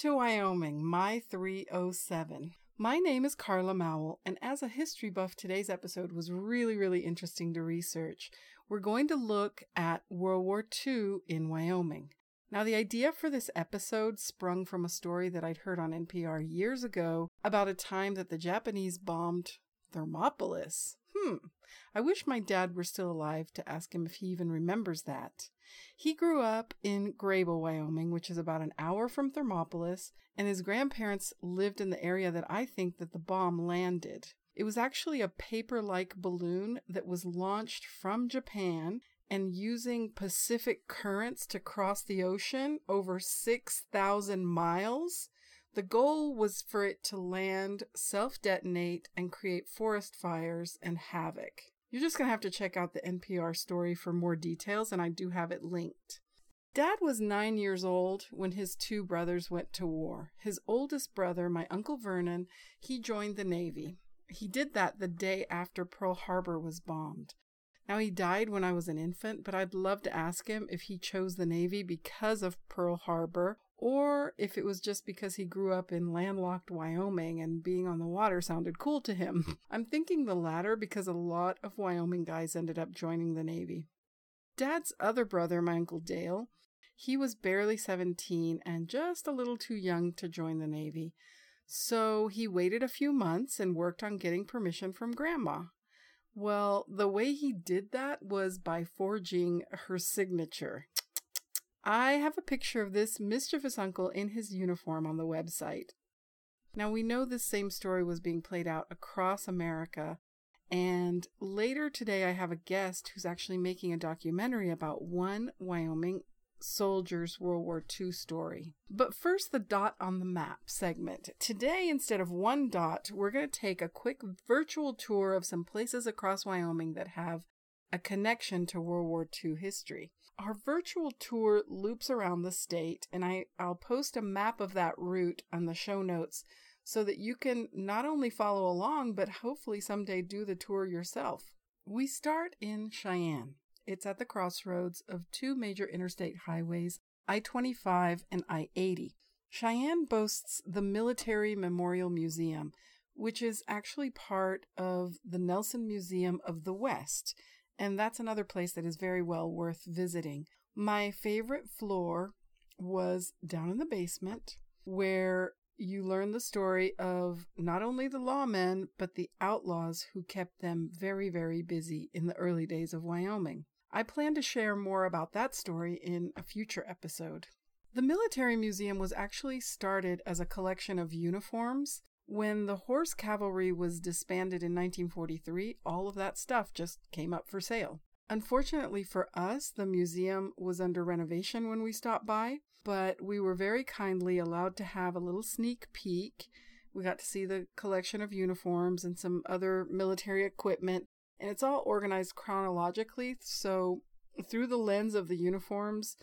To Wyoming, My 307. My name is Carla Mowell, and as a history buff, today's episode was really, really interesting to research. We're going to look at World War II in Wyoming. Now, the idea for this episode sprung from a story that I'd heard on NPR years ago about a time that the Japanese bombed Thermopolis. Hmm. I wish my dad were still alive to ask him if he even remembers that. He grew up in Greybull, Wyoming, which is about an hour from Thermopolis, and his grandparents lived in the area that I think that the bomb landed. It was actually a paper-like balloon that was launched from Japan and using Pacific currents to cross the ocean over 6,000 miles. The goal was for it to land, self detonate, and create forest fires and havoc. You're just going to have to check out the NPR story for more details, and I do have it linked. Dad was nine years old when his two brothers went to war. His oldest brother, my Uncle Vernon, he joined the Navy. He did that the day after Pearl Harbor was bombed. Now, he died when I was an infant, but I'd love to ask him if he chose the Navy because of Pearl Harbor or if it was just because he grew up in landlocked Wyoming and being on the water sounded cool to him. I'm thinking the latter because a lot of Wyoming guys ended up joining the Navy. Dad's other brother, my Uncle Dale, he was barely 17 and just a little too young to join the Navy. So he waited a few months and worked on getting permission from Grandma. Well, the way he did that was by forging her signature. I have a picture of this mischievous uncle in his uniform on the website. Now, we know this same story was being played out across America, and later today I have a guest who's actually making a documentary about one Wyoming soldier's World War II story. But first, the dot on the map segment. Today, instead of one dot, we're going to take a quick virtual tour of some places across Wyoming that have a connection to World War II history. Our virtual tour loops around the state, and I, I'll post a map of that route on the show notes so that you can not only follow along, but hopefully someday do the tour yourself. We start in Cheyenne. It's at the crossroads of two major interstate highways, I 25 and I 80. Cheyenne boasts the Military Memorial Museum, which is actually part of the Nelson Museum of the West and that's another place that is very well worth visiting. My favorite floor was down in the basement where you learn the story of not only the lawmen, but the outlaws who kept them very, very busy in the early days of Wyoming. I plan to share more about that story in a future episode. The Military Museum was actually started as a collection of uniforms when the horse cavalry was disbanded in 1943, all of that stuff just came up for sale. Unfortunately for us, the museum was under renovation when we stopped by, but we were very kindly allowed to have a little sneak peek. We got to see the collection of uniforms and some other military equipment, and it's all organized chronologically, so through the lens of the uniforms,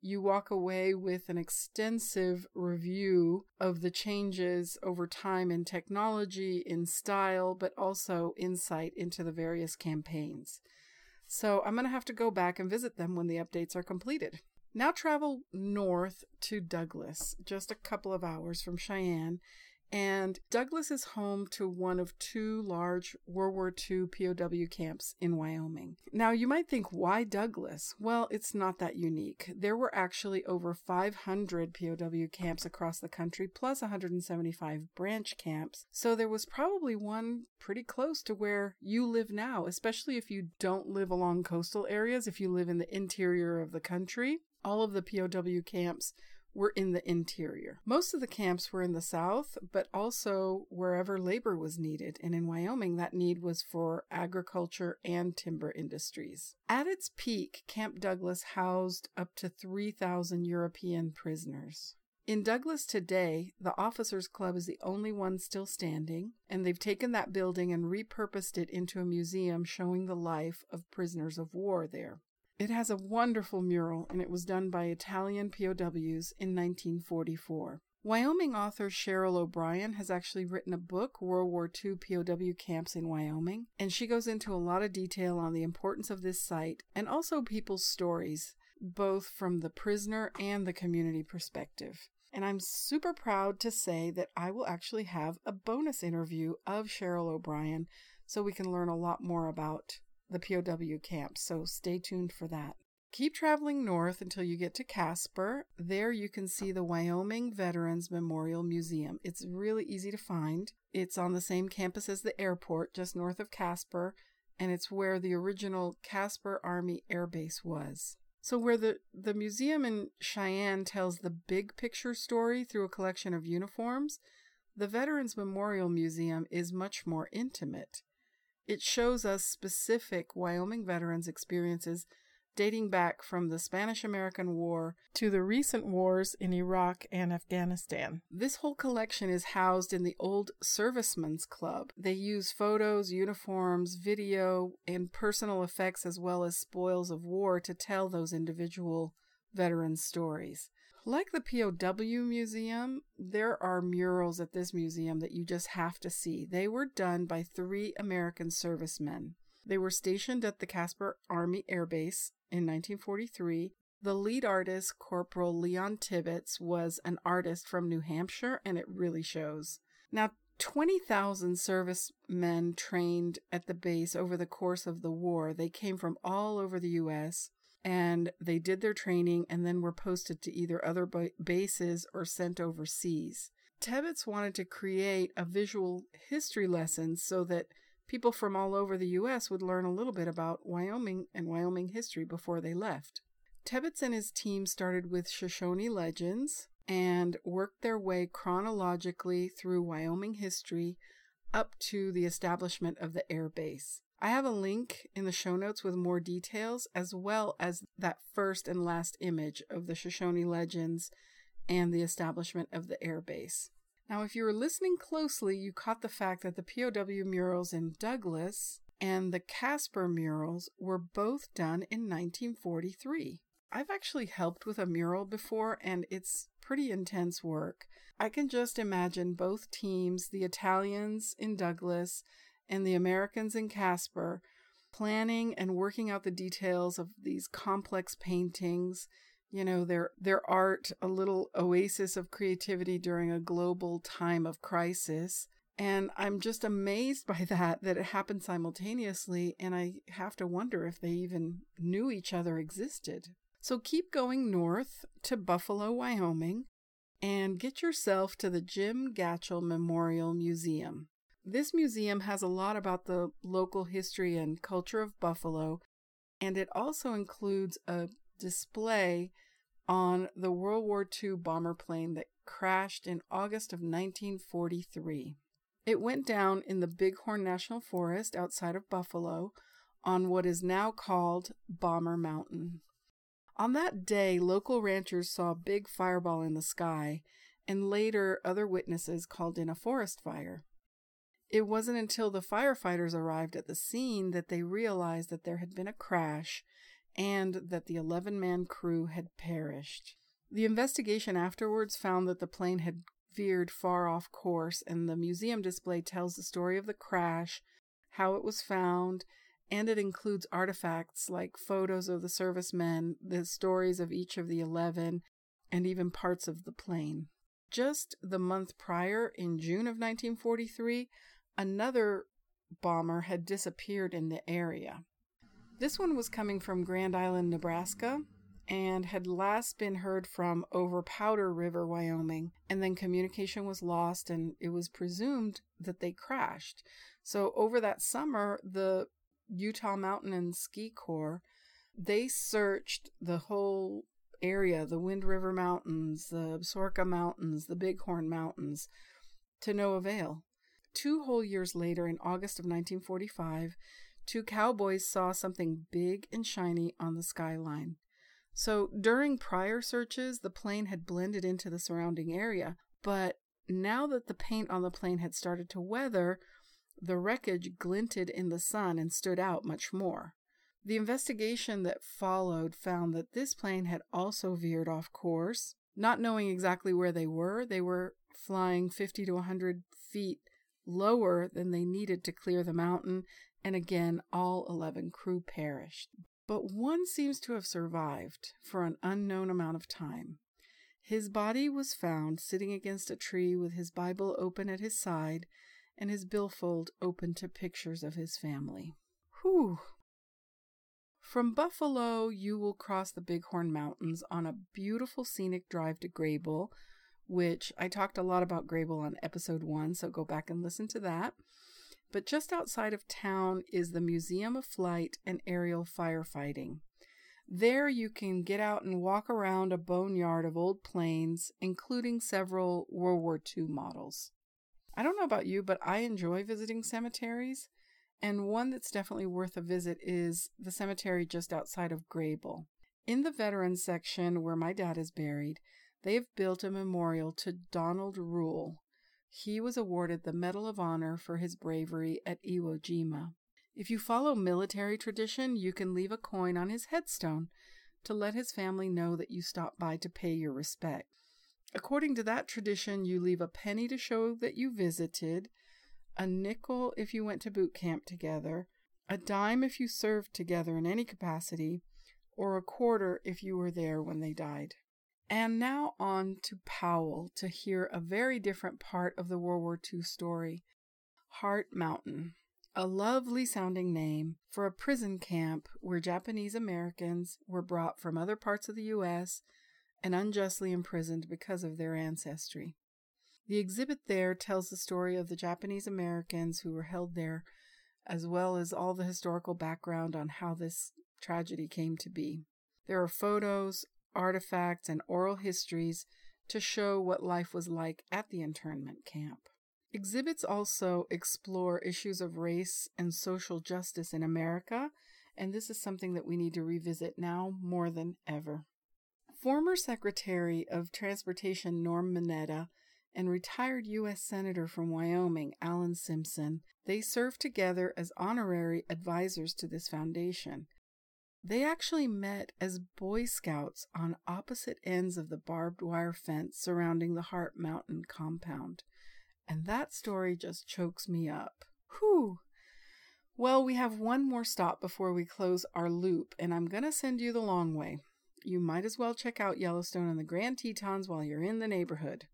you walk away with an extensive review of the changes over time in technology, in style, but also insight into the various campaigns. So I'm going to have to go back and visit them when the updates are completed. Now travel north to Douglas, just a couple of hours from Cheyenne, and Douglas is home to one of two large World War II POW camps in Wyoming. Now, you might think, why Douglas? Well, it's not that unique. There were actually over 500 POW camps across the country, plus 175 branch camps. So there was probably one pretty close to where you live now, especially if you don't live along coastal areas, if you live in the interior of the country. All of the POW camps were in the interior. Most of the camps were in the south, but also wherever labor was needed. And in Wyoming, that need was for agriculture and timber industries. At its peak, Camp Douglas housed up to 3,000 European prisoners. In Douglas today, the Officers Club is the only one still standing, and they've taken that building and repurposed it into a museum showing the life of prisoners of war there. It has a wonderful mural, and it was done by Italian POWs in 1944. Wyoming author Cheryl O'Brien has actually written a book, World War II POW Camps in Wyoming, and she goes into a lot of detail on the importance of this site and also people's stories. both from the prisoner and the community perspective. And I'm super proud to say that I will actually have a bonus interview of Cheryl O'Brien so we can learn a lot more about the POW camp. So stay tuned for that. Keep traveling north until you get to Casper. There you can see the Wyoming Veterans Memorial Museum. It's really easy to find. It's on the same campus as the airport, just north of Casper, and it's where the original Casper Army Air Base was. So, where the, the museum in Cheyenne tells the big picture story through a collection of uniforms, the Veterans Memorial Museum is much more intimate. It shows us specific Wyoming veterans' experiences dating back from the Spanish American War to the recent wars in Iraq and Afghanistan. This whole collection is housed in the Old Servicemen's Club. They use photos, uniforms, video, and personal effects as well as spoils of war to tell those individual veteran stories. Like the POW Museum, there are murals at this museum that you just have to see. They were done by three American servicemen. They were stationed at the Casper Army Air Base in 1943. The lead artist, Corporal Leon Tibbets, was an artist from New Hampshire, and it really shows. Now, 20,000 servicemen trained at the base over the course of the war. They came from all over the U.S. and they did their training and then were posted to either other ba- bases or sent overseas. Tebbets wanted to create a visual history lesson so that people from all over the U.S. would learn a little bit about Wyoming and Wyoming history before they left. Tebbets and his team started with Shoshone legends and worked their way chronologically through Wyoming history up to the establishment of the air base. I have a link in the show notes with more details, as well as that first and last image of the Shoshone legends and the establishment of the air base. Now, if you were listening closely, you caught the fact that the POW murals in Douglas and the Casper murals were both done in 1943. I've actually helped with a mural before, and it's pretty intense work. I can just imagine both teams, the Italians in Douglas and the Americans in Casper, planning and working out the details of these complex paintings. You know their their art a little oasis of creativity during a global time of crisis. And i'm just amazed by that that it happened simultaneously and i have to wonder if they even knew each other existed. So keep going north to buffalo wyoming and get yourself to the jim gatchell memorial museum this museum has a lot about the local history and culture of buffalo and it also includes a display on the World War II bomber plane that crashed in August of 1943. It went down in the Bighorn National Forest outside of Buffalo on what is now called Bomber Mountain. On that day, local ranchers saw a big fireball in the sky, and later other witnesses called in a forest fire. It wasn't until the firefighters arrived at the scene that they realized that there had been a crash and that the 11 man crew had perished. The investigation afterwards found that the plane had veered far off course, and the museum display tells the story of the crash, how it was found, and it includes artifacts like photos of the servicemen, the stories of each of the 11, and even parts of the plane. Just the month prior, in June of 1943, another bomber had disappeared in the area. This one was coming from Grand Island, Nebraska, and had last been heard from over Powder River, Wyoming, and then communication was lost, and it was presumed that they crashed. So, over that summer, the Utah Mountain and Ski Corps they searched the whole area the Wind River Mountains, the Absaroka Mountains, the Bighorn Mountains to no avail. Two whole years later, in August of 1945, two cowboys saw something big and shiny on the skyline. So during prior searches, the plane had blended into the surrounding area, but now that the paint on the plane had started to weather, the wreckage glinted in the sun and stood out much more. The investigation that followed found that this plane had also veered off course. Not knowing exactly where they were, they were flying 50 to 100 feet lower than they needed to clear the mountain and again all 11 crew perished. but one seems to have survived for an unknown amount of time. His body was found sitting against a tree with his Bible open at his side and his billfold open to pictures of his family. Whew! From Buffalo, you will cross the Bighorn Mountains on a beautiful scenic drive to Greybull, which I talked a lot about Greybull on episode one, so go back and listen to that. But just outside of town is the Museum of Flight and Aerial Firefighting. There you can get out and walk around a boneyard of old planes, including several World War II models. I don't know about you, but I enjoy visiting cemeteries, and one that's definitely worth a visit is the cemetery just outside of Greybull. In the veterans section where my dad is buried, they have built a memorial to Donald Ruhl, he was awarded the Medal of Honor for his bravery at Iwo Jima. If you follow military tradition, you can leave a coin on his headstone to let his family know that you stopped by to pay your respect. According to that tradition, you leave a penny to show that you visited, a nickel if you went to boot camp together, a dime if you served together in any capacity, or a quarter if you were there when they died. And now on to Powell to hear a very different part of the World War II story Heart Mountain, a lovely sounding name for a prison camp where Japanese Americans were brought from other parts of the U.S. and unjustly imprisoned because of their ancestry. The exhibit there tells the story of the Japanese Americans who were held there, as well as all the historical background on how this tragedy came to be. There are photos, artifacts, and oral histories to show what life was like at the internment camp. Exhibits also explore issues of race and social justice in America, and this is something that we need to revisit now more than ever. Former Secretary of Transportation Norm Mineta and retired U.S. Senator from Wyoming Alan Simpson, they served together as honorary advisors to this foundation. They actually met as Boy Scouts on opposite ends of the barbed wire fence surrounding the Heart Mountain compound. And that story just chokes me up. Whew! Well, we have one more stop before we close our loop, and I'm going to send you the long way. You might as well check out Yellowstone and the Grand Tetons while you're in the neighborhood.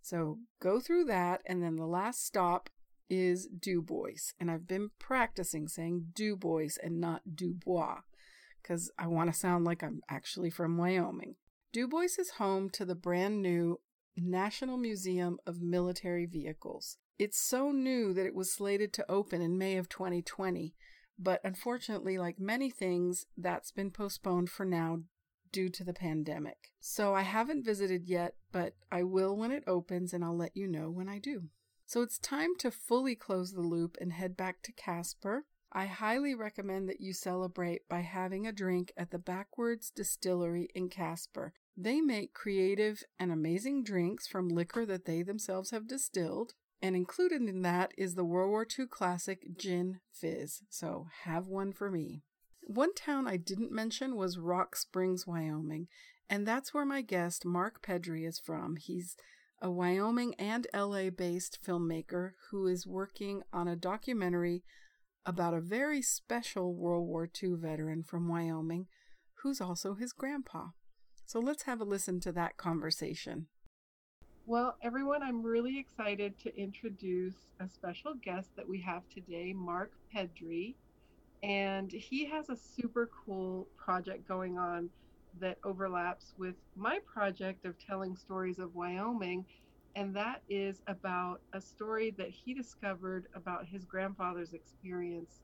So go through that, and then the last stop is Dubois. And I've been practicing saying Dubois and not Dubois because I want to sound like I'm actually from Wyoming. Dubois is home to the brand new National Museum of Military Vehicles. It's so new that it was slated to open in May of 2020, but unfortunately, like many things, that's been postponed for now due to the pandemic. So I haven't visited yet, but I will when it opens and I'll let you know when I do. So it's time to fully close the loop and head back to Casper. I highly recommend that you celebrate by having a drink at the Backwards Distillery in Casper. They make creative and amazing drinks from liquor that they themselves have distilled, and included in that is the World War II classic Gin Fizz. So have one for me. One town I didn't mention was Rock Springs, Wyoming, and that's where my guest Mark Pedri is from. He's a Wyoming and LA based filmmaker who is working on a documentary about a very special World War II veteran from Wyoming who's also his grandpa. So let's have a listen to that conversation. Well, everyone, I'm really excited to introduce a special guest that we have today, Mark Pedri. And he has a super cool project going on that overlaps with my project of telling stories of Wyoming and that is about a story that he discovered about his grandfather's experience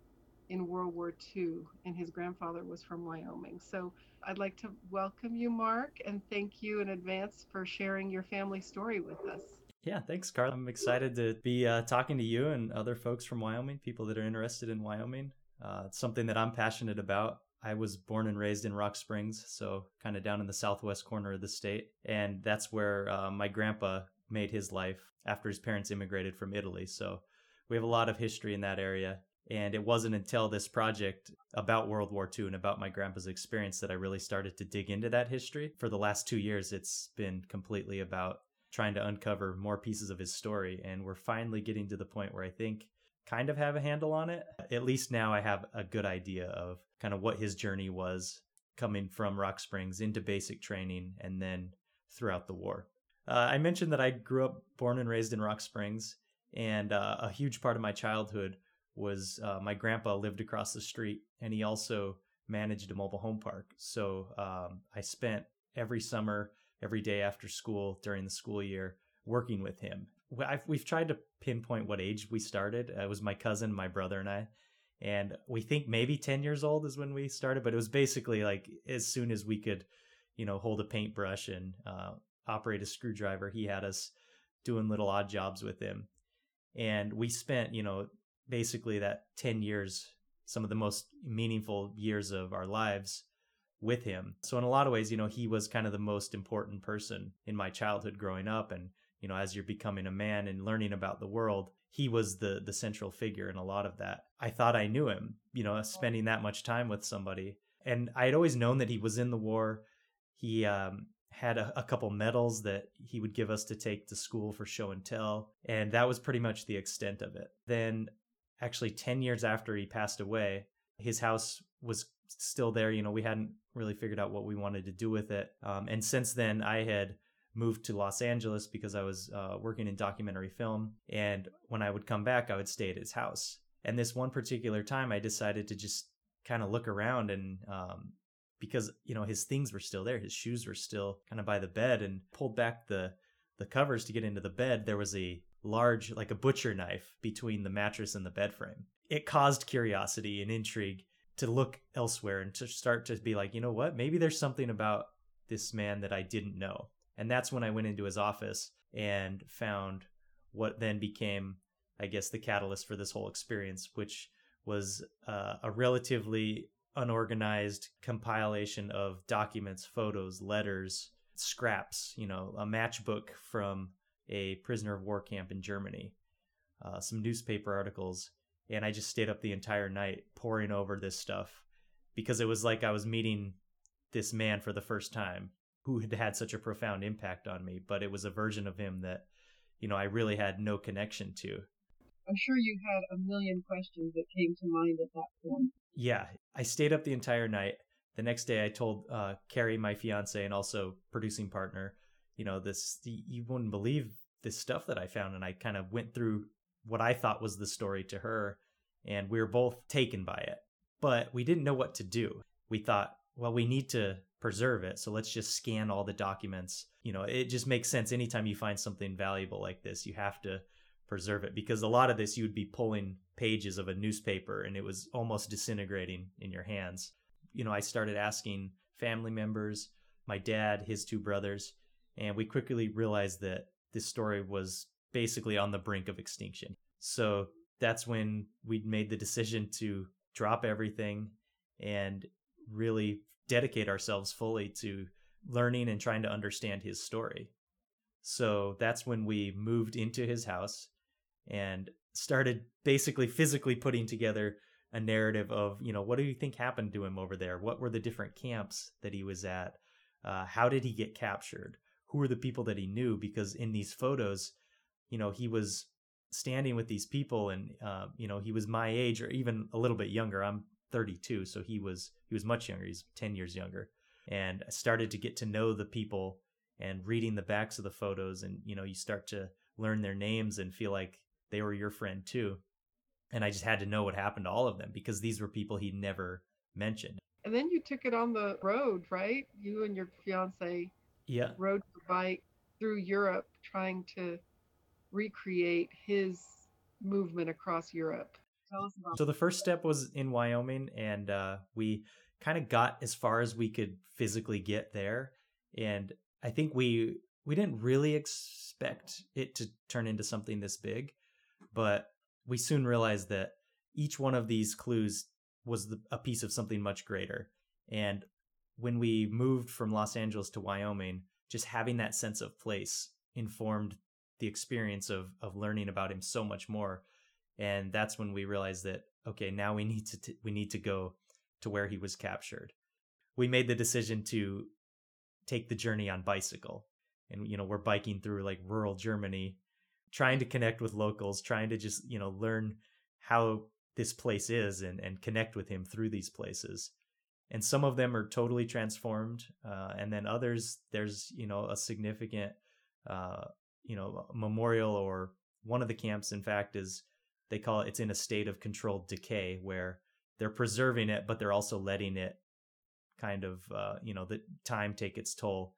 in World War II, and his grandfather was from Wyoming. So I'd like to welcome you, Mark, and thank you in advance for sharing your family story with us. Yeah, thanks, Carl. I'm excited to be uh, talking to you and other folks from Wyoming, people that are interested in Wyoming. Uh, it's something that I'm passionate about. I was born and raised in Rock Springs, so kind of down in the southwest corner of the state. And that's where uh, my grandpa made his life after his parents immigrated from Italy. So we have a lot of history in that area. And it wasn't until this project about World War II and about my grandpa's experience that I really started to dig into that history. For the last two years, it's been completely about trying to uncover more pieces of his story. And we're finally getting to the point where I think kind of have a handle on it. At least now I have a good idea of kind of what his journey was coming from Rock Springs into basic training and then throughout the war. Uh, I mentioned that I grew up born and raised in Rock Springs, and uh, a huge part of my childhood was uh, my grandpa lived across the street, and he also managed a mobile home park. So um, I spent every summer, every day after school during the school year working with him. I've, we've tried to pinpoint what age we started. It was my cousin, my brother, and I. And we think maybe 10 years old is when we started, but it was basically like as soon as we could, you know, hold a paintbrush and uh, operate a screwdriver, he had us doing little odd jobs with him. And we spent, you know, basically that 10 years, some of the most meaningful years of our lives with him. So in a lot of ways, you know, he was kind of the most important person in my childhood growing up and you know, as you're becoming a man and learning about the world, he was the the central figure in a lot of that. I thought I knew him, you know, spending that much time with somebody. And I had always known that he was in the war. He um, had a, a, couple medals that he would give us to take to school for show and tell. And that was pretty much the extent of it. Then, actually, 10 years after he passed away, his house was still there. You know, we hadn't really figured out what we wanted to do with it. Um, and since then, I had moved to Los Angeles because I was uh, working in documentary film. And when I would come back, I would stay at his house. And this one particular time, I decided to just kind of look around and um, because you know his things were still there, his shoes were still kind of by the bed, and pulled back the the covers to get into the bed. There was a large, like a butcher knife, between the mattress and the bed frame. It caused curiosity and intrigue to look elsewhere and to start to be like, you know what, maybe there's something about this man that I didn't know. And that's when I went into his office and found what then became, I guess, the catalyst for this whole experience, which was uh, a relatively unorganized compilation of documents, photos, letters, scraps, you know, a matchbook from a prisoner of war camp in Germany, uh, some newspaper articles. And I just stayed up the entire night poring over this stuff because it was like I was meeting this man for the first time who had had such a profound impact on me, but it was a version of him that, you know, I really had no connection to. I'm sure you had a million questions that came to mind at that point. Yeah, I stayed up the entire night. The next day, I told uh, Carrie, my fiance, and also producing partner, you know, this, you wouldn't believe this stuff that I found. And I kind of went through what I thought was the story to her, and we were both taken by it. But we didn't know what to do. We thought, well, we need to preserve it. So let's just scan all the documents. You know, it just makes sense anytime you find something valuable like this, you have to preserve it because a lot of this you would be pulling pages of a newspaper and it was almost disintegrating in your hands. You know, I started asking family members, my dad, his two brothers, and we quickly realized that this story was basically on the brink of extinction. So that's when we made the decision to drop everything and really dedicate ourselves fully to learning and trying to understand his story. So that's when we moved into his house and started basically physically putting together a narrative of, you know, what do you think happened to him over there? What were the different camps that he was at? Uh, how did he get captured? Who were the people that he knew? Because in these photos, you know, he was standing with these people and, uh, you know, he was my age or even a little bit younger. I'm 32, so he was he was much younger. He's 10 years younger, and I started to get to know the people and reading the backs of the photos, and you know you start to learn their names and feel like they were your friend too. And I just had to know what happened to all of them because these were people he never mentioned. And then you took it on the road, right? You and your fiance yeah rode the bike through Europe trying to recreate his movement across Europe. Tell us about. So the first step was in Wyoming, and uh, we kind of got as far as we could physically get there, and I think we we didn't really expect it to turn into something this big, but we soon realized that each one of these clues was the, a piece of something much greater. And when we moved from Los Angeles to Wyoming, just having that sense of place informed the experience of of learning about him so much more. And that's when we realized that okay now we need to t- we need to go to where he was captured. We made the decision to take the journey on bicycle. And you know we're biking through like rural germany trying to connect with locals trying to just you know learn how this place is and, and connect with him through these places. And some of them are totally transformed uh, and then others there's you know a significant uh, you know memorial or one of the camps in fact is they call it it's in a state of controlled decay where they're preserving it but they're also letting it kind of uh, you know the time take its toll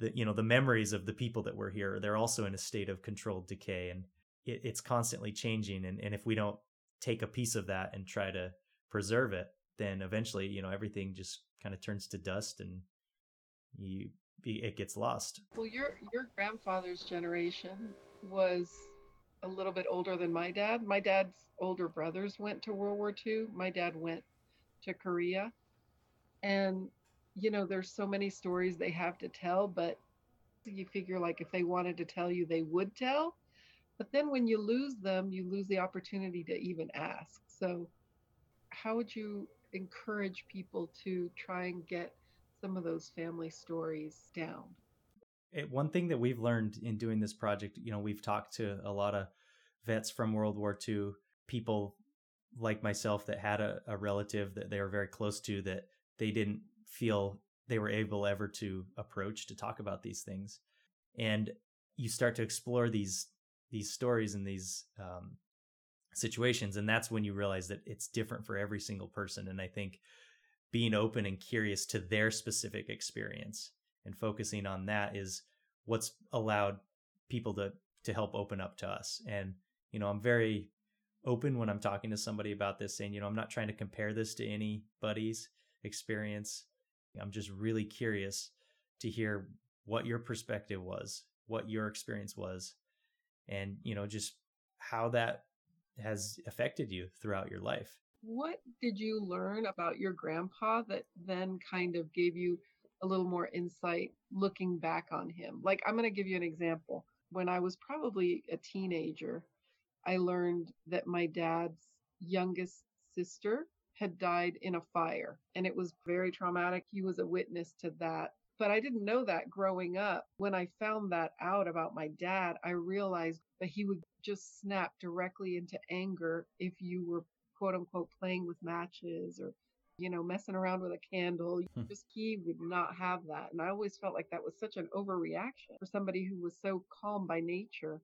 the you know the memories of the people that were here they're also in a state of controlled decay and it, it's constantly changing and, and if we don't take a piece of that and try to preserve it then eventually you know everything just kind of turns to dust and you it gets lost. Well your your grandfather's generation was a little bit older than my dad. My dad's older brothers went to world war ii my dad went to korea. And you know there's so many stories they have to tell but you figure like if they wanted to tell you they would tell. But then when you lose them you lose the opportunity to even ask. So how would you encourage people to try and get some of those family stories down? It, one thing that we've learned in doing this project you know we've talked to a lot of vets from world war ii people like myself that had a, a relative that they were very close to that they didn't feel they were able ever to approach to talk about these things. And you start to explore these these stories and these um, situations and that's when you realize that it's different for every single person. And i think being open and curious to their specific experience and focusing on that is what's allowed people to to help open up to us. And you know i'm very open when i'm talking to somebody about this saying you know i'm not trying to compare this to anybody's experience. I'm just really curious to hear what your perspective was, what your experience was, and, you know, just how that has affected you throughout your life. What did you learn about your grandpa that then kind of gave you a little more insight looking back on him? Like, I'm going to give you an example. When I was probably a teenager, I learned that my dad's youngest sister had died in a fire. And it was very traumatic. He was a witness to that. But I didn't know that growing up. When I found that out about my dad, I realized that he would just snap directly into anger if you were quote unquote playing with matches or you know messing around with a candle hmm. just he would not have that and i always felt like that was such an overreaction for somebody who was so calm by nature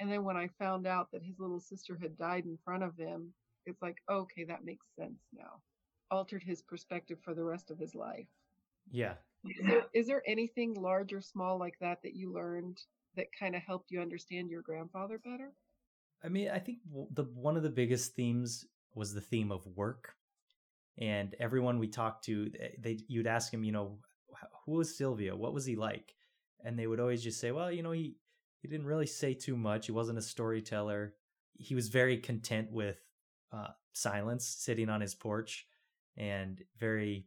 and then when i found out that his little sister had died in front of him it's like, okay, that makes sense now. Altered his perspective for the rest of his life. Yeah. Is there, is there anything large or small like that that you learned that kind of helped you understand your grandfather better? I mean, I think the one of the biggest themes was the theme of work. And everyone we talked to, they you'd ask him, you know, who was Silvio? What was he like? And they would always just say, well, you know, he he didn't really say too much. He wasn't a storyteller. He was very content with uh, silence, sitting on his porch, and very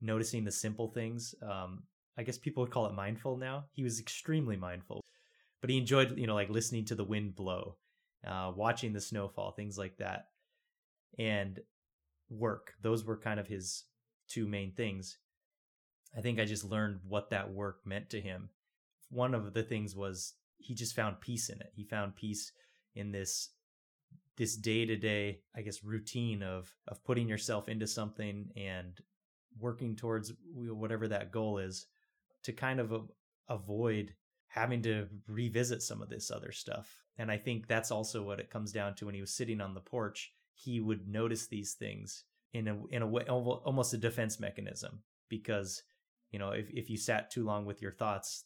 noticing the simple things. Um, I guess people would call it mindful now. He was extremely mindful, but he enjoyed, you know, like listening to the wind blow, uh, watching the snowfall, things like that, and work. Those were kind of his two main things. I think I just learned what that work meant to him. One of the things was he just found peace in it. He found peace in this this day to day, I guess, routine of of putting yourself into something and working towards whatever that goal is to kind of avoid having to revisit some of this other stuff. And I think that's also what it comes down to when he was sitting on the porch, he would notice these things in a in a way almost a defense mechanism because you know, if if you sat too long with your thoughts,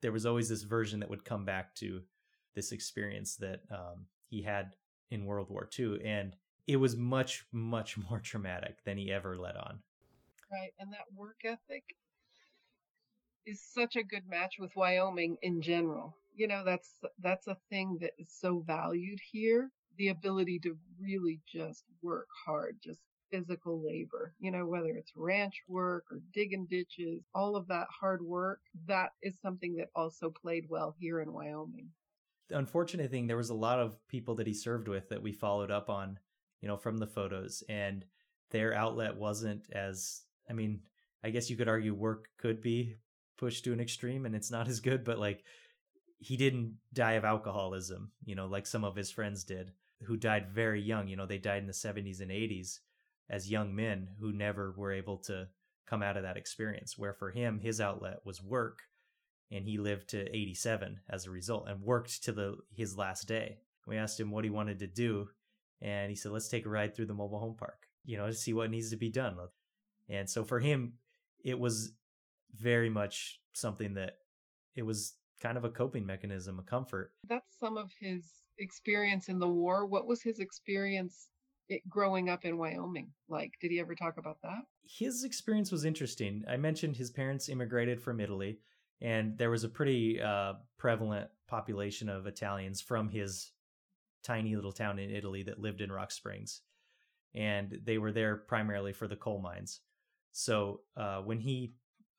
there was always this version that would come back to this experience that um, he had in World War II, and it was much, much more traumatic than he ever let on. Right, and that work ethic is such a good match with Wyoming in general. You know, that's that's a thing that is so valued here. The ability to really just work hard, just physical labor, you know, whether it's ranch work or digging ditches, all of that hard work, that is something that also played well here in Wyoming unfortunate thing, there was a lot of people that he served with that we followed up on, you know, from the photos, and their outlet wasn't as. I mean, I guess you could argue work could be pushed to an extreme, and it's not as good, but like he didn't die of alcoholism, you know, like some of his friends did. who died very young. You know, they died in the 70s and 80s as young men who never were able to come out of that experience. Where for him, his outlet was work, and he lived to 87 as a result and worked to the his last day. We asked him what he wanted to do, and he said, "Let's take a ride through the mobile home park, you know, to see what needs to be done." And so for him, it was very much something that it was kind of a coping mechanism, a comfort. That's some of his experience in the war. What was his experience eh, growing up in Wyoming like? Did he ever talk about that? His experience was interesting. I mentioned his parents immigrated from Italy, and there was a pretty uh, prevalent population of Italians from his tiny little town in Italy that lived in Rock Springs. And they were there primarily for the coal mines. So uh, when he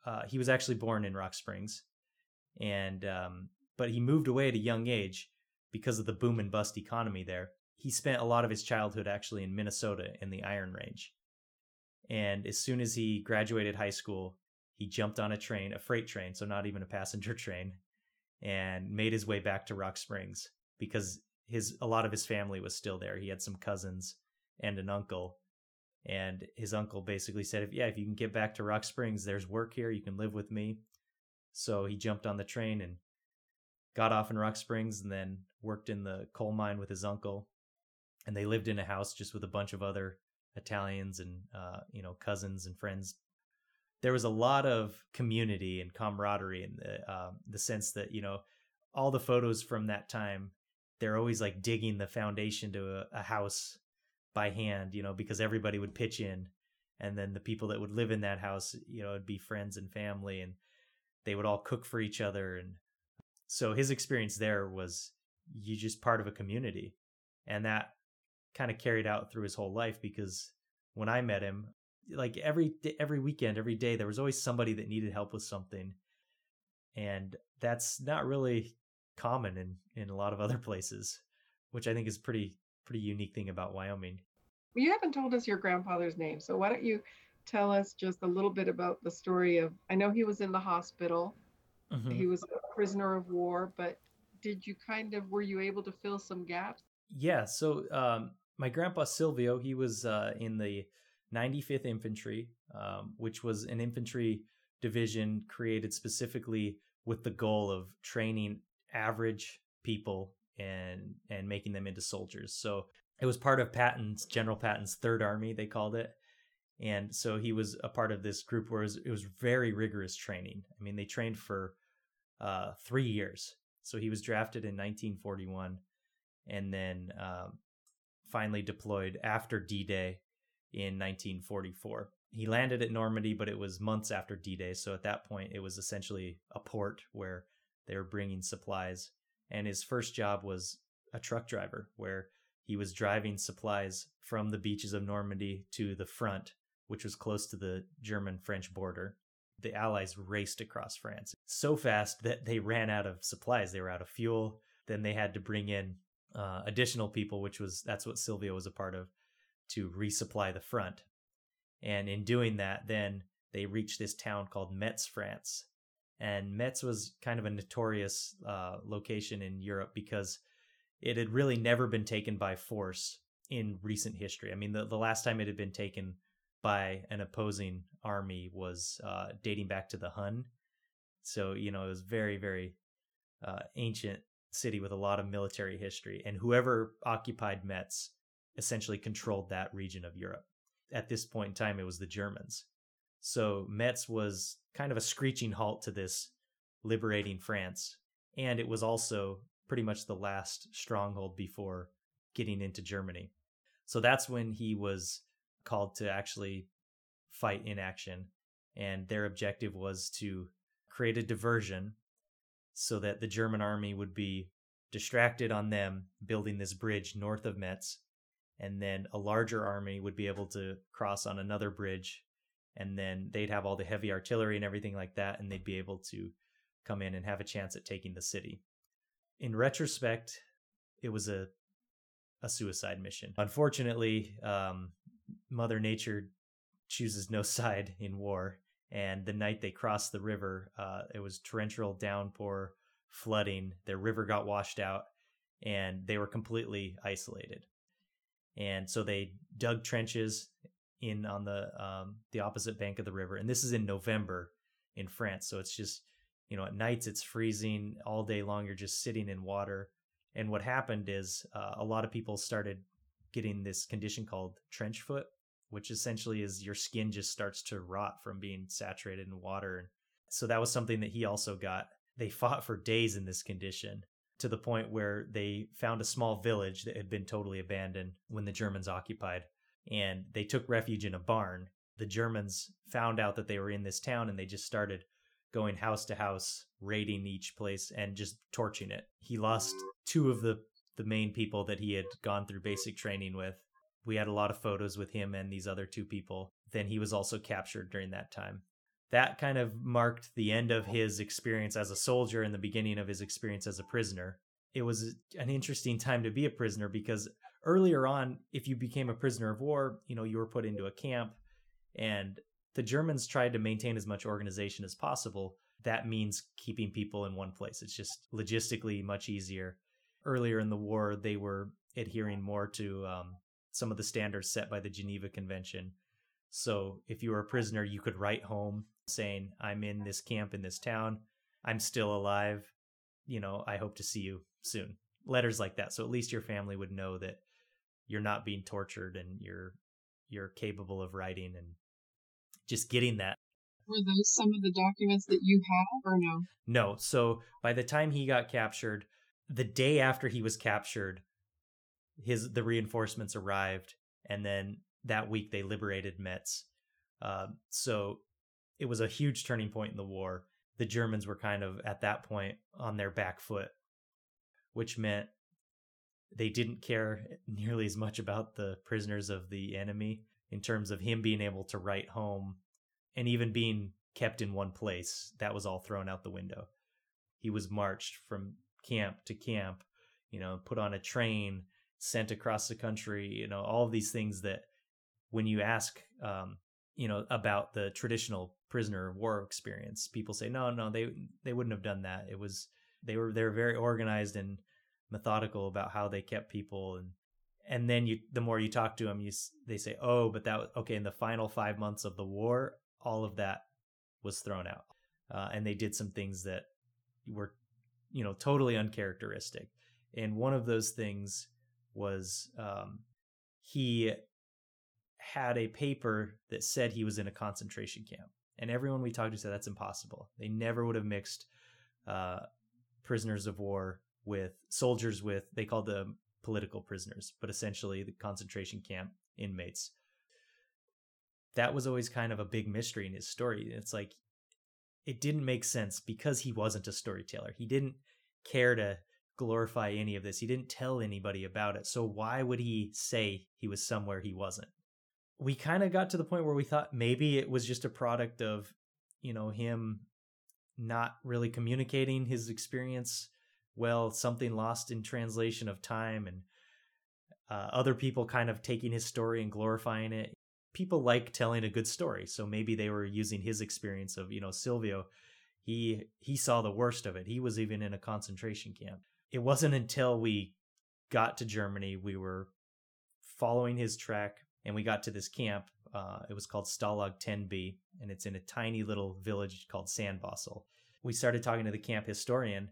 uh, he was actually born in Rock Springs, and um, but he moved away at a young age because of the boom and bust economy there. He spent a lot of his childhood actually in Minnesota in the Iron Range. And as soon as he graduated high school, he jumped on a train, a freight train, so not even a passenger train, and made his way back to Rock Springs because his a lot of his family was still there. He had some cousins and an uncle. And his uncle basically said, if yeah, if you can get back to Rock Springs, there's work here, you can live with me. So he jumped on the train and got off in Rock Springs and then worked in the coal mine with his uncle. And they lived in a house just with a bunch of other Italians and, uh, you know, cousins and friends. There was a lot of community and camaraderie in the, uh, the sense that, you know, all the photos from that time, they're always like digging the foundation to a, a house by hand, you know, because everybody would pitch in. And then the people that would live in that house, you know, would be friends and family. And they would all cook for each other and so his experience there was you just part of a community and that kind of carried out through his whole life because when i met him like every every weekend every day there was always somebody that needed help with something and that's not really common in in a lot of other places which i think is pretty pretty unique thing about wyoming well, you haven't told us your grandfather's name so why don't you tell us just a little bit about the story of? I know he was in the hospital. Mm-hmm. He was a prisoner of war, but did you kind of were you able to fill some gaps? Yeah. So um, my grandpa Silvio, he was uh, in the 95th Infantry, um, which was an infantry division created specifically with the goal of training average people and and making them into soldiers. So it was part of Patton's General Patton's Third Army, they called it, and so he was a part of this group where it was, it was very rigorous training. I mean, they trained for uh, three years. So he was drafted in 1941 and then um, finally deployed after D Day in 1944. He landed at Normandy, but it was months after D Day. So at that point, it was essentially a port where they were bringing supplies. And his first job was a truck driver, where he was driving supplies from the beaches of Normandy to the front which was close to the German French border. The Allies raced across France so fast that they ran out of supplies. They were out of fuel. Then they had to bring in uh, additional people, which was that's what Silvio was a part of, to resupply the front. And in doing that, then they reached this town called Metz, France. And Metz was kind of a notorious uh, location in Europe because it had really never been taken by force in recent history. I mean, the, the last time it had been taken by an opposing army was uh, dating back to the Hun. So, you know, it was very, very uh, ancient city with a lot of military history. And whoever occupied Metz essentially controlled that region of Europe. At this point in time, it was the Germans. So Metz was kind of a screeching halt to this liberating France. And it was also pretty much the last stronghold before getting into Germany. So that's when he was called to actually fight in action. And their objective was to create a diversion so that the German army would be distracted on them building this bridge north of Metz. And then a larger army would be able to cross on another bridge. And then they'd have all the heavy artillery and everything like that. And they'd be able to come in and have a chance at taking the city. In retrospect, it was a a suicide mission. Unfortunately, um, Mother Nature chooses no side in war. And the night they crossed the river, uh, it was torrential downpour, flooding. Their river got washed out, and they were completely isolated. And so they dug trenches in on the um, the opposite bank of the river. And this is in November in France, so it's just you know at nights it's freezing all day long. You're just sitting in water. And what happened is uh, a lot of people started getting this condition called trench foot, which essentially is your skin just starts to rot from being saturated in water. So that was something that he also got. They fought for days in this condition to the point where they found a small village that had been totally abandoned when the Germans occupied and they took refuge in a barn. The Germans found out that they were in this town and they just started going house to house, raiding each place and just torching it. He lost two of the the main people that he had gone through basic training with. We had a lot of photos with him and these other two people. Then he was also captured during that time. That kind of marked the end of his experience as a soldier and the beginning of his experience as a prisoner. It was an interesting time to be a prisoner because earlier on, if you became a prisoner of war, you know, you were put into a camp and the Germans tried to maintain as much organization as possible. That means keeping people in one place. It's just logistically much easier. Earlier in the war, they were adhering more to um, some of the standards set by the Geneva Convention. So if you were a prisoner, you could write home saying, I'm in this camp in this town. I'm still alive. You know, I hope to see you soon. Letters like that. So at least your family would know that you're not being tortured and you're you're capable of writing and just getting that were those some of the documents that you have or no no so by the time he got captured the day after he was captured his the reinforcements arrived and then that week they liberated metz uh, so it was a huge turning point in the war the germans were kind of at that point on their back foot which meant they didn't care nearly as much about the prisoners of the enemy in terms of him being able to write home and even being kept in one place. That was all thrown out the window. He was marched from camp to camp, you know, put on a train, sent across the country, you know, all of these things that when you ask, um, you know, about the traditional prisoner of war experience, people say, no, no, they, they wouldn't have done that. It was, they were, they were very organized and methodical about how they kept people and and then you the more you talk to them you they say oh but that was okay in the final 5 months of the war all of that was thrown out uh, and they did some things that were you know totally uncharacteristic and one of those things was um, he had a paper that said he was in a concentration camp and everyone we talked to said that's impossible they never would have mixed uh, prisoners of war with soldiers with they called them political prisoners, but essentially the concentration camp inmates. That was always kind of a big mystery in his story. It's like it didn't make sense because he wasn't a storyteller. He didn't care to glorify any of this. He didn't tell anybody about it. So why would he say he was somewhere he wasn't? We kind of got to the point where we thought maybe it was just a product of, you know, him not really communicating his experience well, something lost in translation of time and uh, other people kind of taking his story and glorifying it. People like telling a good story, so maybe they were using his experience of, you know, Silvio. He he saw the worst of it. He was even in a concentration camp. It wasn't until we got to Germany we were following his track and we got to this camp. Uh, it was called Stalag 10B, and it's in a tiny little village called Sandbostel. We started talking to the camp historian,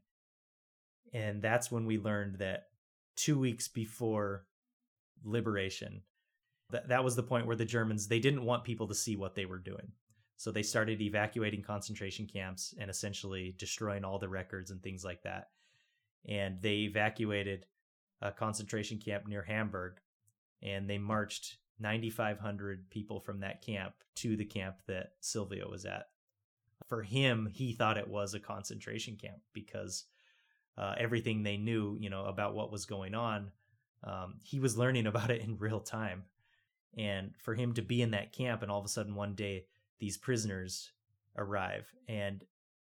and that's when we learned that two weeks before liberation, that, that was the point where the Germans, they didn't want people to see what they were doing. So they started evacuating concentration camps and essentially destroying all the records and things like that. And they evacuated a concentration camp near Hamburg and they marched 9,500 people from that camp to the camp that Silvio was at. For him, he thought it was a concentration camp because uh, everything they knew, you know, about what was going on. Um, he was learning about it in real time, and for him to be in that camp, and all of a sudden one day these prisoners arrive, and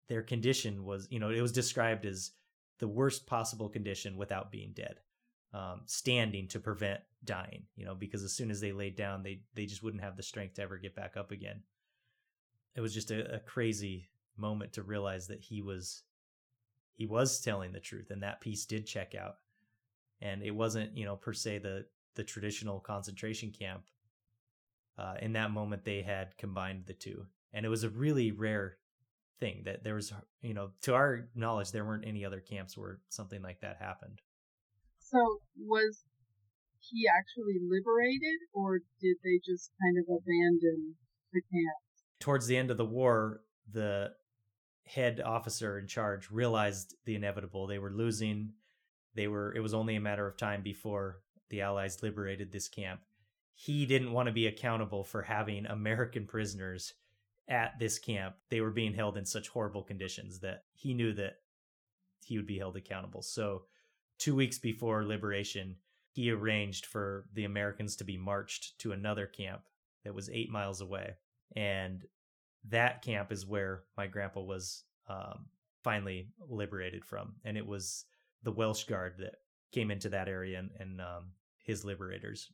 their condition was, you know, it was described as the worst possible condition without being dead, um, standing to prevent dying, you know, because as soon as they laid down, they they just wouldn't have the strength to ever get back up again. It was just a, a crazy moment to realize that he was he was telling the truth and that piece did check out and it wasn't you know per se the the traditional concentration camp. Uh, in that moment, they had combined the two, and it was a really rare thing that there was, you know, to our knowledge, there weren't any other camps where something like that happened. So was he actually liberated, or did they just kind of abandon the camp? Towards the end of the war, the head officer in charge realized the inevitable. They were losing. They were. It was only a matter of time before the Allies liberated this camp. He didn't want to be accountable for having American prisoners at this camp. They were being held in such horrible conditions that he knew that he would be held accountable. So, two weeks before liberation, he arranged for the Americans to be marched to another camp that was eight miles away. And that camp is where my grandpa was um, finally liberated from. And it was the Welsh Guard that came into that area and, and um, his liberators.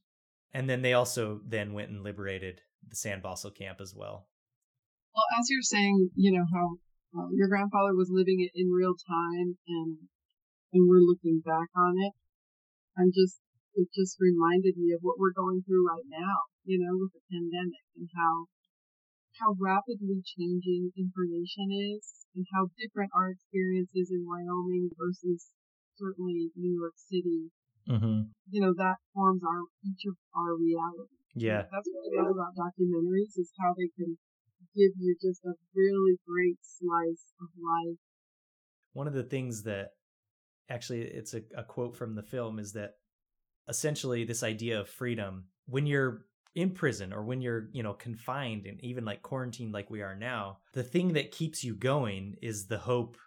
And then they also then went and liberated the Sandbostel camp as well. Well, as you're saying, you know how uh, your grandfather was living it in real time, and and we're looking back on it. I'm just it just reminded me of what we're going through right now, you know, with the pandemic and how how rapidly changing information is and how different our experiences in Wyoming versus certainly New York City. Mm-hmm. You know, that forms our each of our reality. Yeah. That's what I love about documentaries is how they can give you just a really great slice of life. One of the things that actually it's a, a quote from the film is that essentially this idea of freedom when you're in prison or when you're you know confined and even like quarantined like we are now the thing that keeps you going is the hope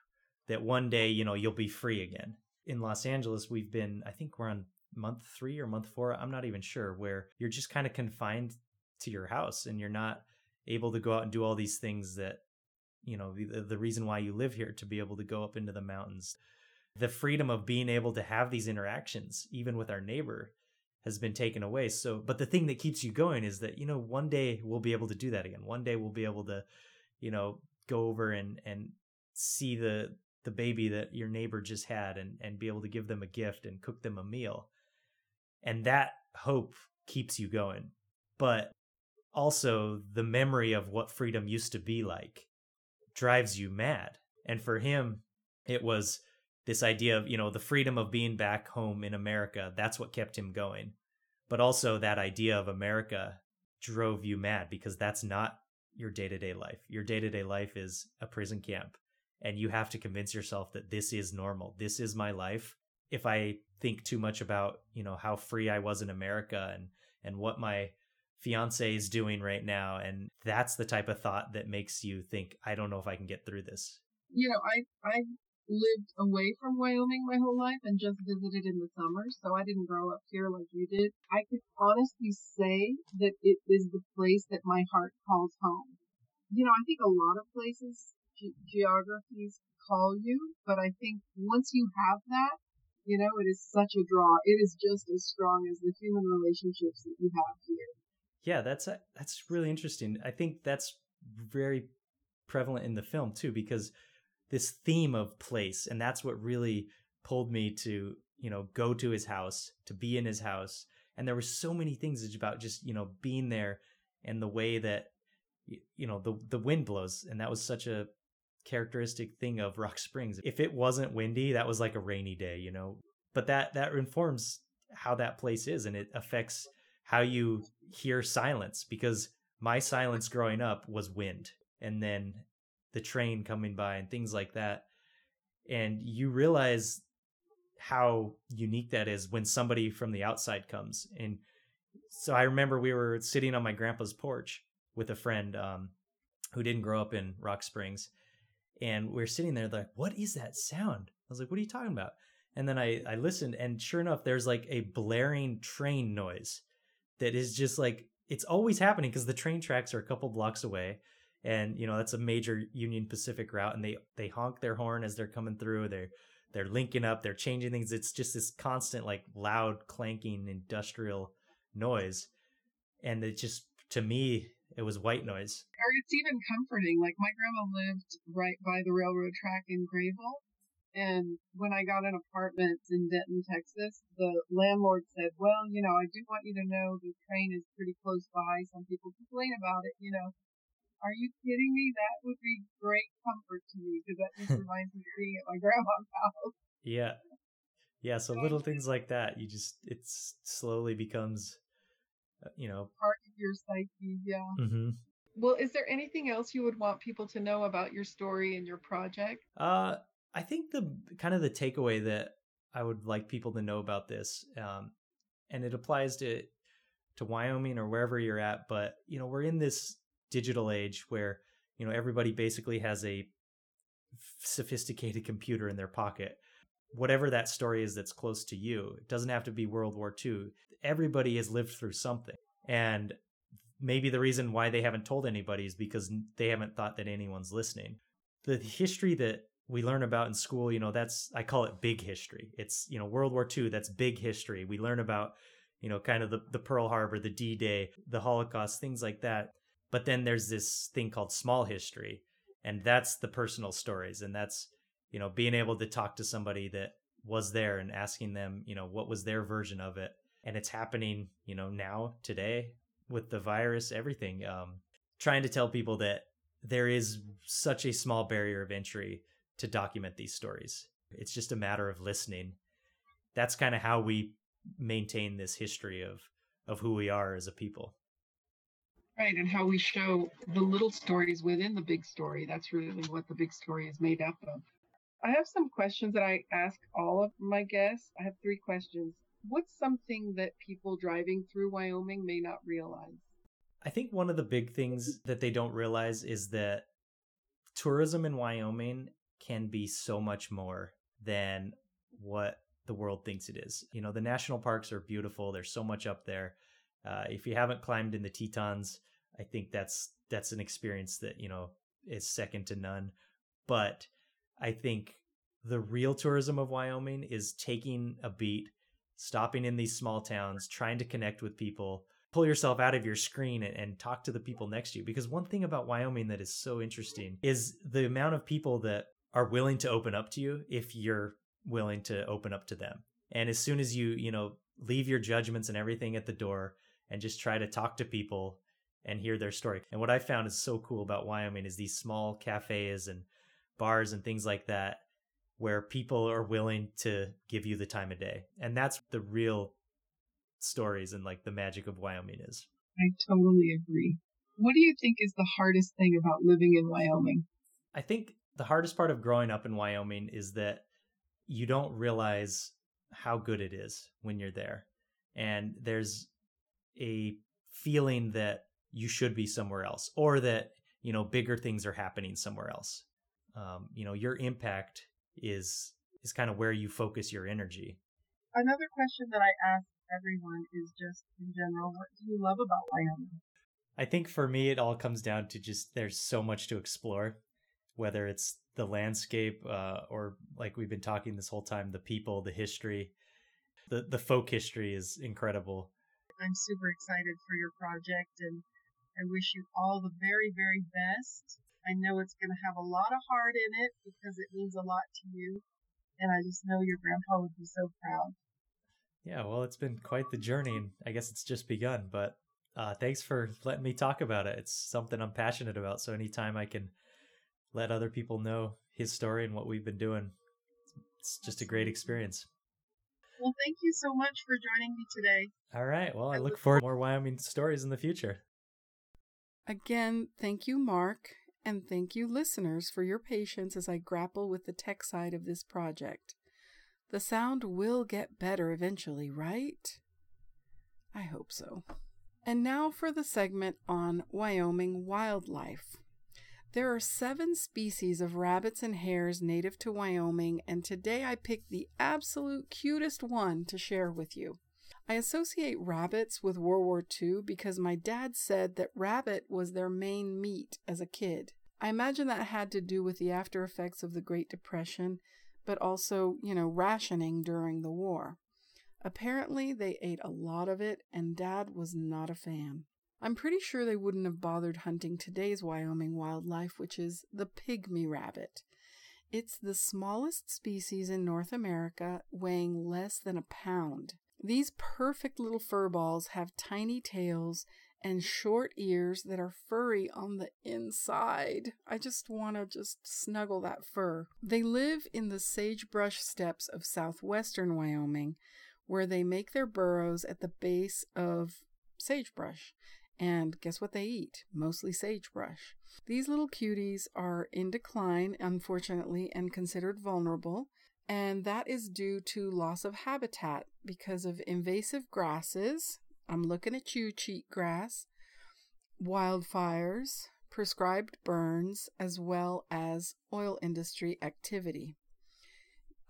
that one day you know you'll be free again. In los angeles we've been i think we're on month three or month four i'm not even sure where you're just kind of confined to your house and you're not able to go out and do all these things that you know the, the reason why you live here to be able to go up into the mountains the freedom of being able to have these interactions even with our neighbor has been taken away. So but the thing that keeps you going is that you know one day we'll be able to do that again. One day we'll be able to you know go over and and see the the baby that your neighbor just had and and be able to give them a gift and cook them a meal. And that hope keeps you going. But also the memory of what freedom used to be like drives you mad. And for him it was this idea of you know the freedom of being back home in america that's what kept him going. But also that idea of america drove you mad because that's not your day-to-day life. Your day-to-day life is a prison camp and you have to convince yourself that this is normal. This is my life. If i think too much about you know how free i was in america and and what my fiance is doing right now and that's the type of thought that makes you think i don't know if i can get through this. You know, I I lived away from Wyoming my whole life and just visited in the summer, so I didn't grow up here like you did. I could honestly say that it is the place that my heart calls home. You know, I think a lot of places, ge- geographies call you, but I think once you have that, you know, it is such a draw. It is just as strong as the human relationships that you have here. Yeah, that's a, that's really interesting. I think that's very prevalent in the film too because this theme of place and that's what really pulled me to you know go to his house to be in his house. And there were so many things about just you know being there and the way that you know the the wind blows. And that was such a characteristic thing of rock springs. If it wasn't windy that was like a rainy day you know? But that that informs how that place is and it affects how you hear silence because my silence growing up was wind. And then the train coming by and things like that. And you realize how unique that is when somebody from the outside comes. And so i remember we were sitting on my grandpa's porch with a friend um, who didn't grow up in rock springs. And we are sitting there like what is that sound? I was like what are you talking about? And then i i listened and sure enough there's like a blaring train noise that is just like it's always happening because the train tracks are a couple blocks away and you know that's a major union pacific route and they they honk their horn as they're coming through they're they're linking up they're changing things it's just this constant like loud clanking industrial noise and it just to me it was white noise Or it's even comforting. Like my grandma lived right by the railroad track in Greybull, And when I got an apartment in Denton, Texas, the landlord said, well, you know, I do want you to know the train is pretty close by. Some people complain about it, you know. Are you kidding me? That would be great comfort to me because that just reminds me of being at my grandma's house. Yeah. Yeah. So little things like that, you just, it slowly becomes, uh, you know, part of your psyche. Yeah. Mm-hmm. Well, is there anything else you would want people to know about your story and your project? Uh, I think the kind of the takeaway that I would like people to know about this, um, and it applies to to Wyoming or wherever you're at, but you know we're in this digital age where you know everybody basically has a sophisticated computer in their pocket. Whatever that story is that's close to you, it doesn't have to be World War II. Everybody has lived through something, and maybe the reason why they haven't told anybody is because they haven't thought that anyone's listening. The history that we learn about in school, you know, that's I call it big history. It's, you know, World War II, that's big history. We learn about, you know, kind of the, the Pearl Harbor, the D Day, the Holocaust, things like that. But then there's this thing called small history, and that's the personal stories. And that's, you know, being able to talk to somebody that was there and asking them, you know, what was their version of it. And it's happening, you know, now, today, with the virus, everything. Um, trying to tell people that there is such a small barrier of entry to document these stories. It's just a matter of listening. That's kind of how we maintain this history of of who we are as a people. Right, and how we show the little stories within the big story. That's really what the big story is made up of. I have some questions that I ask all of my guests. I have three questions. What's something that people driving through Wyoming may not realize? I think one of the big things that they don't realize is that tourism in Wyoming can be so much more than what the world thinks it is. You know, the national parks are beautiful. There's so much up there. Uh, if you haven't climbed in the Tetons, I think that's that's an experience that you know is second to none. But I think the real tourism of Wyoming is taking a beat, stopping in these small towns, trying to connect with people, pull yourself out of your screen and, and, talk to the people next to you. Because one thing about Wyoming that is so interesting is the amount of people that are willing to open up to you if you're willing to open up to them. And as soon as you, you know, leave your judgments and everything at the door and just try to talk to people and hear their story. And what I found is so cool about Wyoming is these small cafes and bars and things like that where people are willing to give you the time of day. And that's the real stories and like the magic of Wyoming is. I totally agree. What do you think is the hardest thing about living in Wyoming? I think the hardest part of growing up in Wyoming is that you don't realize how good it is when you're there. And there's a feeling that you should be somewhere else or that, you know, bigger things are happening somewhere else. Um, you know, your impact is is kind of where you focus your energy. Another question that I ask everyone is just in general, what do you love about Wyoming? I think for me, it all comes down to just there's so much to explore whether it's the landscape uh, or like we've been talking this whole time, the people, the history, the the folk history is incredible. I'm super excited for your project and I wish you all the very, very best. I know it's going to have a lot of heart in it because it means a lot to you. And I just know your grandpa would be so proud. Yeah, well, it's been quite the journey, and I guess it's just begun. But uh, thanks for letting me talk about it. It's something I'm passionate about. So anytime I can let other people know his story and what we've been doing. It's just a great experience. Well, thank you so much for joining me today. All right. Well, I look forward to more Wyoming stories in the future. Again, thank you, Mark, and thank you, listeners, for your patience as I grapple with the tech side of this project. The sound will get better eventually, right? I hope so. And now for the segment on Wyoming wildlife. There are seven species of rabbits and hares native to Wyoming, and today I picked the absolute cutest one to share with you. I associate rabbits with World War II because my dad said that rabbit was their main meat as a kid. I imagine that had to do with the after effects of the Great Depression, but also, you know, rationing during the war. Apparently, they ate a lot of it, and Dad was not a fan. I'm pretty sure they wouldn't have bothered hunting today's Wyoming wildlife, which is the pygmy rabbit. It's the smallest species in North America, weighing less than a pound. These perfect little fur balls have tiny tails and short ears that are furry on the inside. I just want to just snuggle that fur. They live in the sagebrush steppes of southwestern Wyoming, where they make their burrows at the base of sagebrush. And guess what they eat? Mostly sagebrush. These little cuties are in decline, unfortunately, and considered vulnerable and that is due to loss of habitat because of invasive grasses. I'm looking at you, cheatgrass, wildfires, prescribed burns, as well as oil industry activity.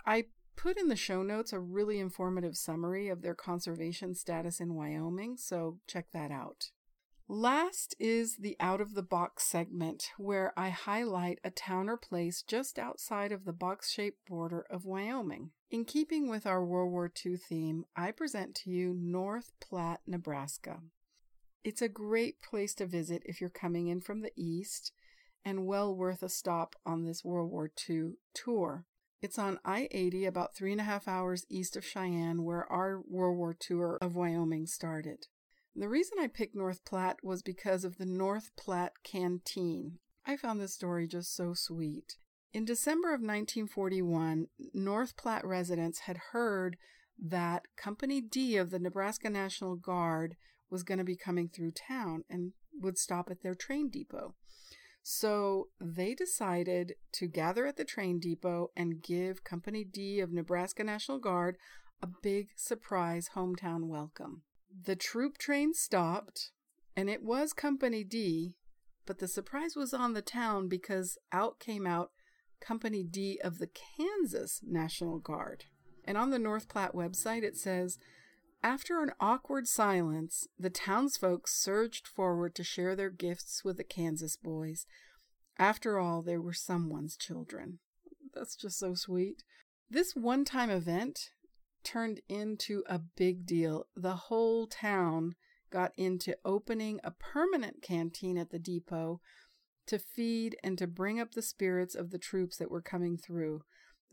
I put in the show notes a really informative summary of their conservation status in Wyoming, so check that out. Last is the out of the box segment, where I highlight a town or place just outside of the box shaped border of Wyoming. In keeping with our World War II theme, I present to you North Platte, Nebraska. It's a great place to visit if you're coming in from the east, and well worth a stop on this World War II tour. It's on I 80, about three and a half hours east of Cheyenne, where our World War tour of Wyoming started. The reason I picked North Platte was because of the North Platte Canteen. I found this story just so sweet. In December of 1941, North Platte residents had heard that Company D of the Nebraska National Guard was going to be coming through town and would stop at their train depot. So they decided to gather at the train depot and give Company D of Nebraska National Guard a big surprise hometown welcome. The troop train stopped, and it was Company D, but the surprise was on the town because out came out Company D of the Kansas National Guard. And on the North Platte website, it says, after an awkward silence, the townsfolk surged forward to share their gifts with the Kansas boys. After all, they were someone's children. That's just so sweet. This one time event turned into a big deal. The whole town got into opening a permanent canteen at the depot to feed and to bring up the spirits of the troops that were coming through.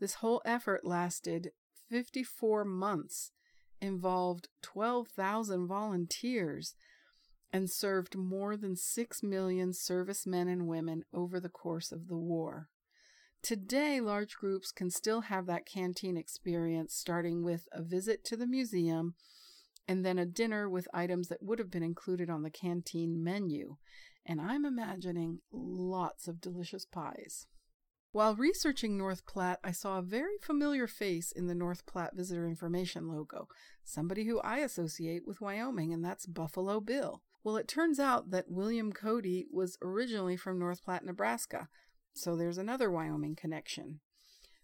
This whole effort lasted 54 months, involved 12,000 volunteers, and served more than 6 million servicemen and women over the course of the war. Today, large groups can still have that canteen experience, starting with a visit to the museum and then a dinner with items that would have been included on the canteen menu. And I'm imagining lots of delicious pies. While researching North Platte, I saw a very familiar face in the North Platte Visitor Information logo, somebody who I associate with Wyoming, and that's Buffalo Bill. Well, it turns out that William Cody was originally from North Platte, Nebraska, so there's another Wyoming connection.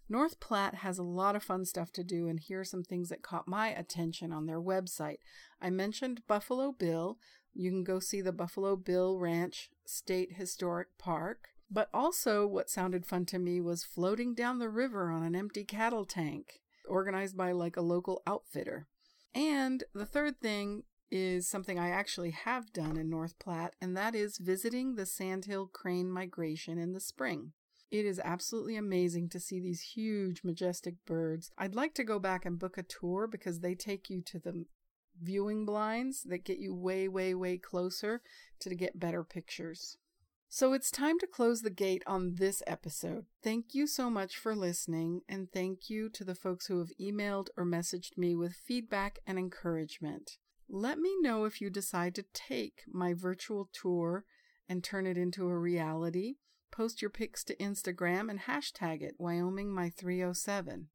North Platte has a lot of fun stuff to do, and here are some things that caught my attention on their website. I mentioned Buffalo Bill. You can go see the Buffalo Bill Ranch State Historic Park. But also, what sounded fun to me was floating down the river on an empty cattle tank, organized by like a local outfitter. And the third thing is something I actually have done in North Platte, and that is visiting the sandhill crane migration in the spring. It is absolutely amazing to see these huge, majestic birds. I'd like to go back and book a tour because they take you to the viewing blinds that get you way, way, way closer to get better pictures. So it's time to close the gate on this episode. Thank you so much for listening, and thank you to the folks who have emailed or messaged me with feedback and encouragement. Let me know if you decide to take my virtual tour and turn it into a reality. Post your pics to Instagram and hashtag it Wyoming My 307.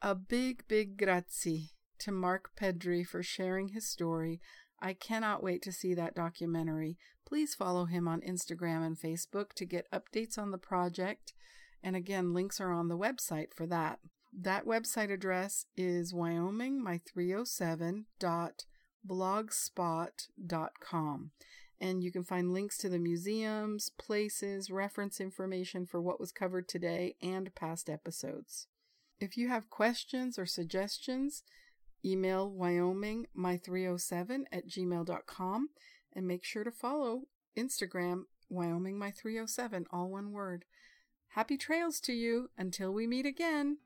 A big, big grazie to Mark Pedri for sharing his story. I cannot wait to see that documentary. Please follow him on Instagram and Facebook to get updates on the project. And again, links are on the website for that. That website address is wyomingmy307.blogspot.com. And you can find links to the museums, places, reference information for what was covered today and past episodes. If you have questions or suggestions, email wyomingmy307 at gmail.com and make sure to follow Instagram wyomingmy307, all one word. Happy trails to you until we meet again.